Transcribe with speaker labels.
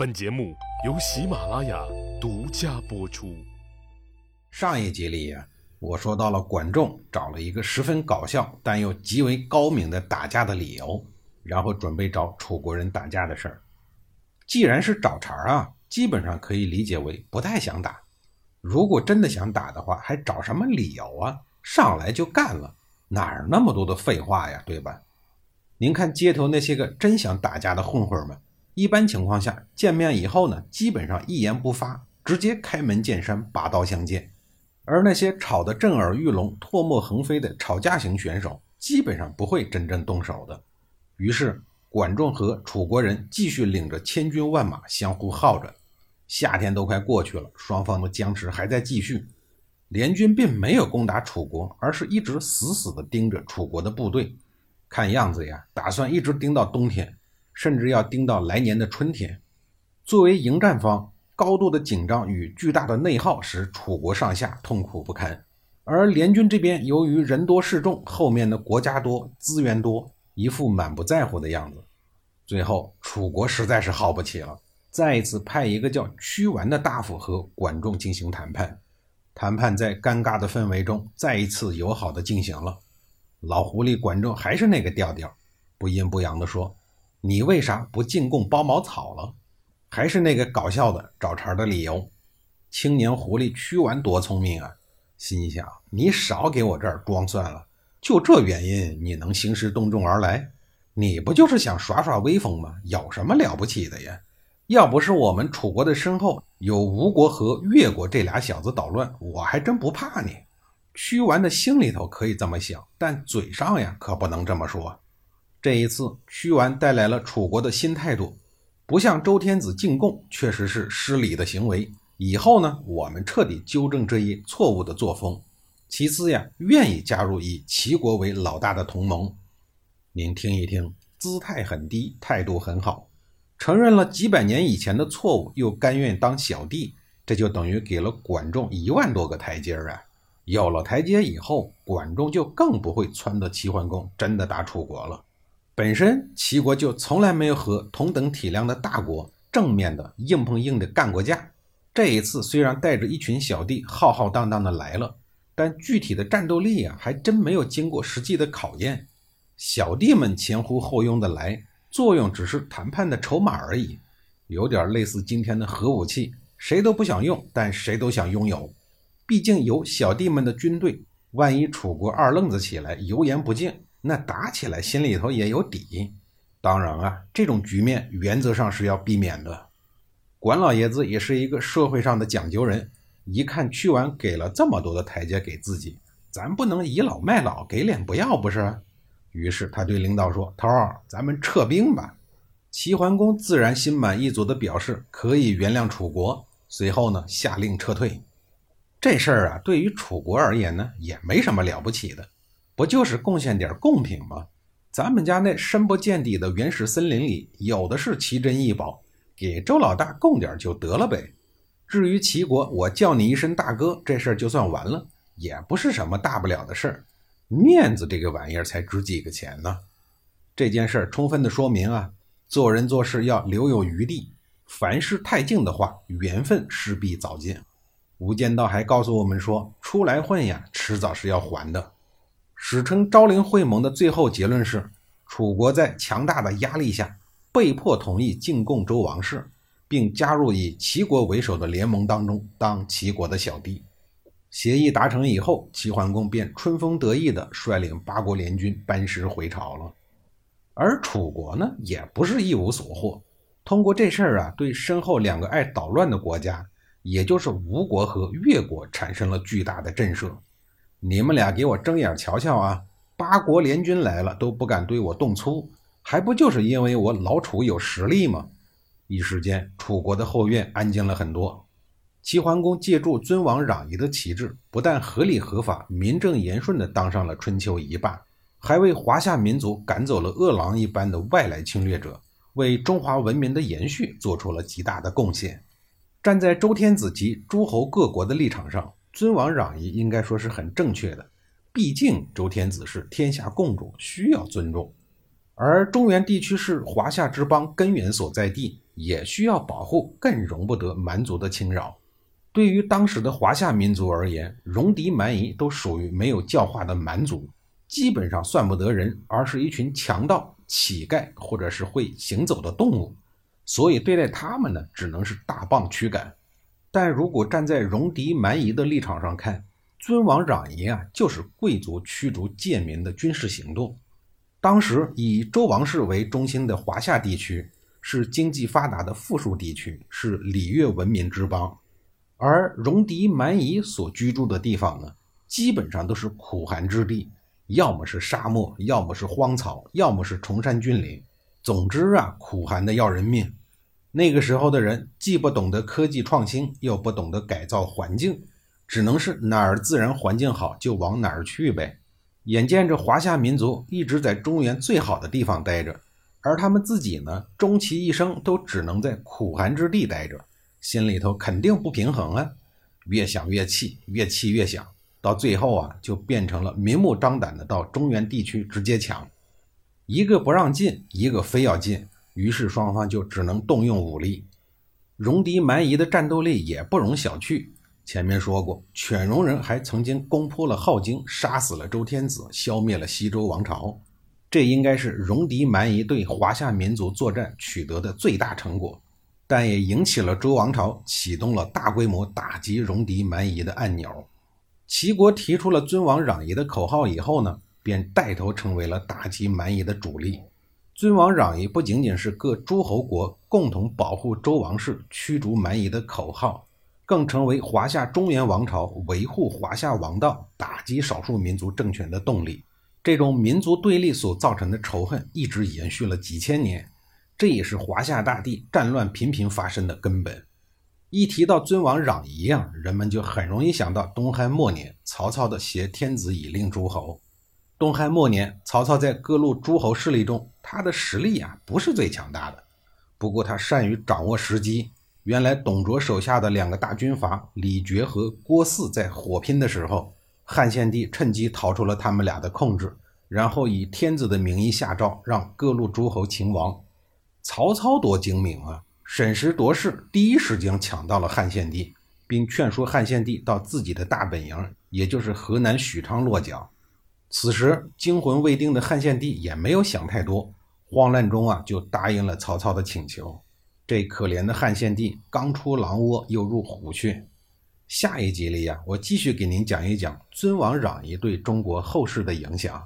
Speaker 1: 本节目由喜马拉雅独家播出。
Speaker 2: 上一集里呀，我说到了管仲找了一个十分搞笑但又极为高明的打架的理由，然后准备找楚国人打架的事儿。既然是找茬啊，基本上可以理解为不太想打。如果真的想打的话，还找什么理由啊？上来就干了，哪儿那么多的废话呀，对吧？您看街头那些个真想打架的混混们。一般情况下，见面以后呢，基本上一言不发，直接开门见山，拔刀相见。而那些吵得震耳欲聋、唾沫横飞的吵架型选手，基本上不会真正动手的。于是，管仲和楚国人继续领着千军万马相互耗着。夏天都快过去了，双方的僵持还在继续。联军并没有攻打楚国，而是一直死死地盯着楚国的部队。看样子呀，打算一直盯到冬天。甚至要盯到来年的春天。作为迎战方，高度的紧张与巨大的内耗使楚国上下痛苦不堪。而联军这边由于人多势众，后面的国家多，资源多，一副满不在乎的样子。最后，楚国实在是耗不起了，再一次派一个叫屈完的大夫和管仲进行谈判。谈判在尴尬的氛围中再一次友好的进行了。老狐狸管仲还是那个调调，不阴不阳的说。你为啥不进贡包茅草了？还是那个搞笑的找茬的理由。青年狐狸屈完多聪明啊！心想你少给我这儿装蒜了，就这原因你能兴师动众而来？你不就是想耍耍威风吗？有什么了不起的呀？要不是我们楚国的身后有吴国和越国这俩小子捣乱，我还真不怕你。屈完的心里头可以这么想，但嘴上呀可不能这么说。这一次，屈完带来了楚国的新态度，不向周天子进贡，确实是失礼的行为。以后呢，我们彻底纠正这一错误的作风。其次呀，愿意加入以齐国为老大的同盟。您听一听，姿态很低，态度很好，承认了几百年以前的错误，又甘愿当小弟，这就等于给了管仲一万多个台阶啊！有了台阶以后，管仲就更不会撺掇齐桓公真的打楚国了。本身齐国就从来没有和同等体量的大国正面的硬碰硬的干过架。这一次虽然带着一群小弟浩浩荡荡的来了，但具体的战斗力啊，还真没有经过实际的考验。小弟们前呼后拥的来，作用只是谈判的筹码而已，有点类似今天的核武器，谁都不想用，但谁都想拥有。毕竟有小弟们的军队，万一楚国二愣子起来，油盐不进。那打起来心里头也有底，当然啊，这种局面原则上是要避免的。管老爷子也是一个社会上的讲究人，一看屈完给了这么多的台阶给自己，咱不能倚老卖老，给脸不要不是？于是他对领导说：“头儿，咱们撤兵吧。”齐桓公自然心满意足地表示可以原谅楚国，随后呢下令撤退。这事儿啊，对于楚国而言呢，也没什么了不起的。不就是贡献点贡品吗？咱们家那深不见底的原始森林里有的是奇珍异宝，给周老大供点就得了呗。至于齐国，我叫你一声大哥，这事儿就算完了，也不是什么大不了的事儿。面子这个玩意儿才值几个钱呢？这件事儿充分的说明啊，做人做事要留有余地，凡事太近的话，缘分势必早尽。无间道还告诉我们说，出来混呀，迟早是要还的。史称昭陵会盟的最后结论是，楚国在强大的压力下被迫同意进贡周王室，并加入以齐国为首的联盟当中当齐国的小弟。协议达成以后，齐桓公便春风得意地率领八国联军班师回朝了。而楚国呢，也不是一无所获。通过这事儿啊，对身后两个爱捣乱的国家，也就是吴国和越国，产生了巨大的震慑。你们俩给我睁眼瞧瞧啊！八国联军来了都不敢对我动粗，还不就是因为我老楚有实力吗？一时间，楚国的后院安静了很多。齐桓公借助尊王攘夷的旗帜，不但合理合法、名正言顺地当上了春秋一霸，还为华夏民族赶走了饿狼一般的外来侵略者，为中华文明的延续做出了极大的贡献。站在周天子及诸侯各国的立场上。尊王攘夷应该说是很正确的，毕竟周天子是天下共主，需要尊重。而中原地区是华夏之邦根源所在地，也需要保护，更容不得蛮族的侵扰。对于当时的华夏民族而言，戎狄蛮夷都属于没有教化的蛮族，基本上算不得人，而是一群强盗、乞丐或者是会行走的动物。所以对待他们呢，只能是大棒驱赶。但如果站在戎狄蛮夷的立场上看，尊王攘夷啊，就是贵族驱逐贱民的军事行动。当时以周王室为中心的华夏地区是经济发达的富庶地区，是礼乐文明之邦。而戎狄蛮夷所居住的地方呢，基本上都是苦寒之地，要么是沙漠，要么是荒草，要么是崇山峻岭。总之啊，苦寒的要人命。那个时候的人既不懂得科技创新，又不懂得改造环境，只能是哪儿自然环境好就往哪儿去呗。眼见着华夏民族一直在中原最好的地方待着，而他们自己呢，终其一生都只能在苦寒之地待着，心里头肯定不平衡啊。越想越气，越气越想，到最后啊，就变成了明目张胆的到中原地区直接抢，一个不让进，一个非要进。于是双方就只能动用武力，戎狄蛮夷的战斗力也不容小觑。前面说过，犬戎人还曾经攻破了镐京，杀死了周天子，消灭了西周王朝。这应该是戎狄蛮夷对华夏民族作战取得的最大成果，但也引起了周王朝启动了大规模打击戎狄蛮夷的按钮。齐国提出了“尊王攘夷”的口号以后呢，便带头成为了打击蛮夷的主力。尊王攘夷不仅仅是各诸侯国共同保护周王室、驱逐蛮夷的口号，更成为华夏中原王朝维护华夏王道、打击少数民族政权的动力。这种民族对立所造成的仇恨一直延续了几千年，这也是华夏大地战乱频频发生的根本。一提到尊王攘夷啊，人们就很容易想到东汉末年曹操的挟天子以令诸侯。东汉末年，曹操在各路诸侯势力中，他的实力啊不是最强大的。不过他善于掌握时机。原来董卓手下的两个大军阀李傕和郭汜在火拼的时候，汉献帝趁机逃出了他们俩的控制，然后以天子的名义下诏，让各路诸侯擒王。曹操多精明啊，审时度势，第一时间抢到了汉献帝，并劝说汉献帝到自己的大本营，也就是河南许昌落脚。此时惊魂未定的汉献帝也没有想太多，慌乱中啊就答应了曹操的请求。这可怜的汉献帝刚出狼窝又入虎穴。下一集里呀，我继续给您讲一讲尊王攘夷对中国后世的影响。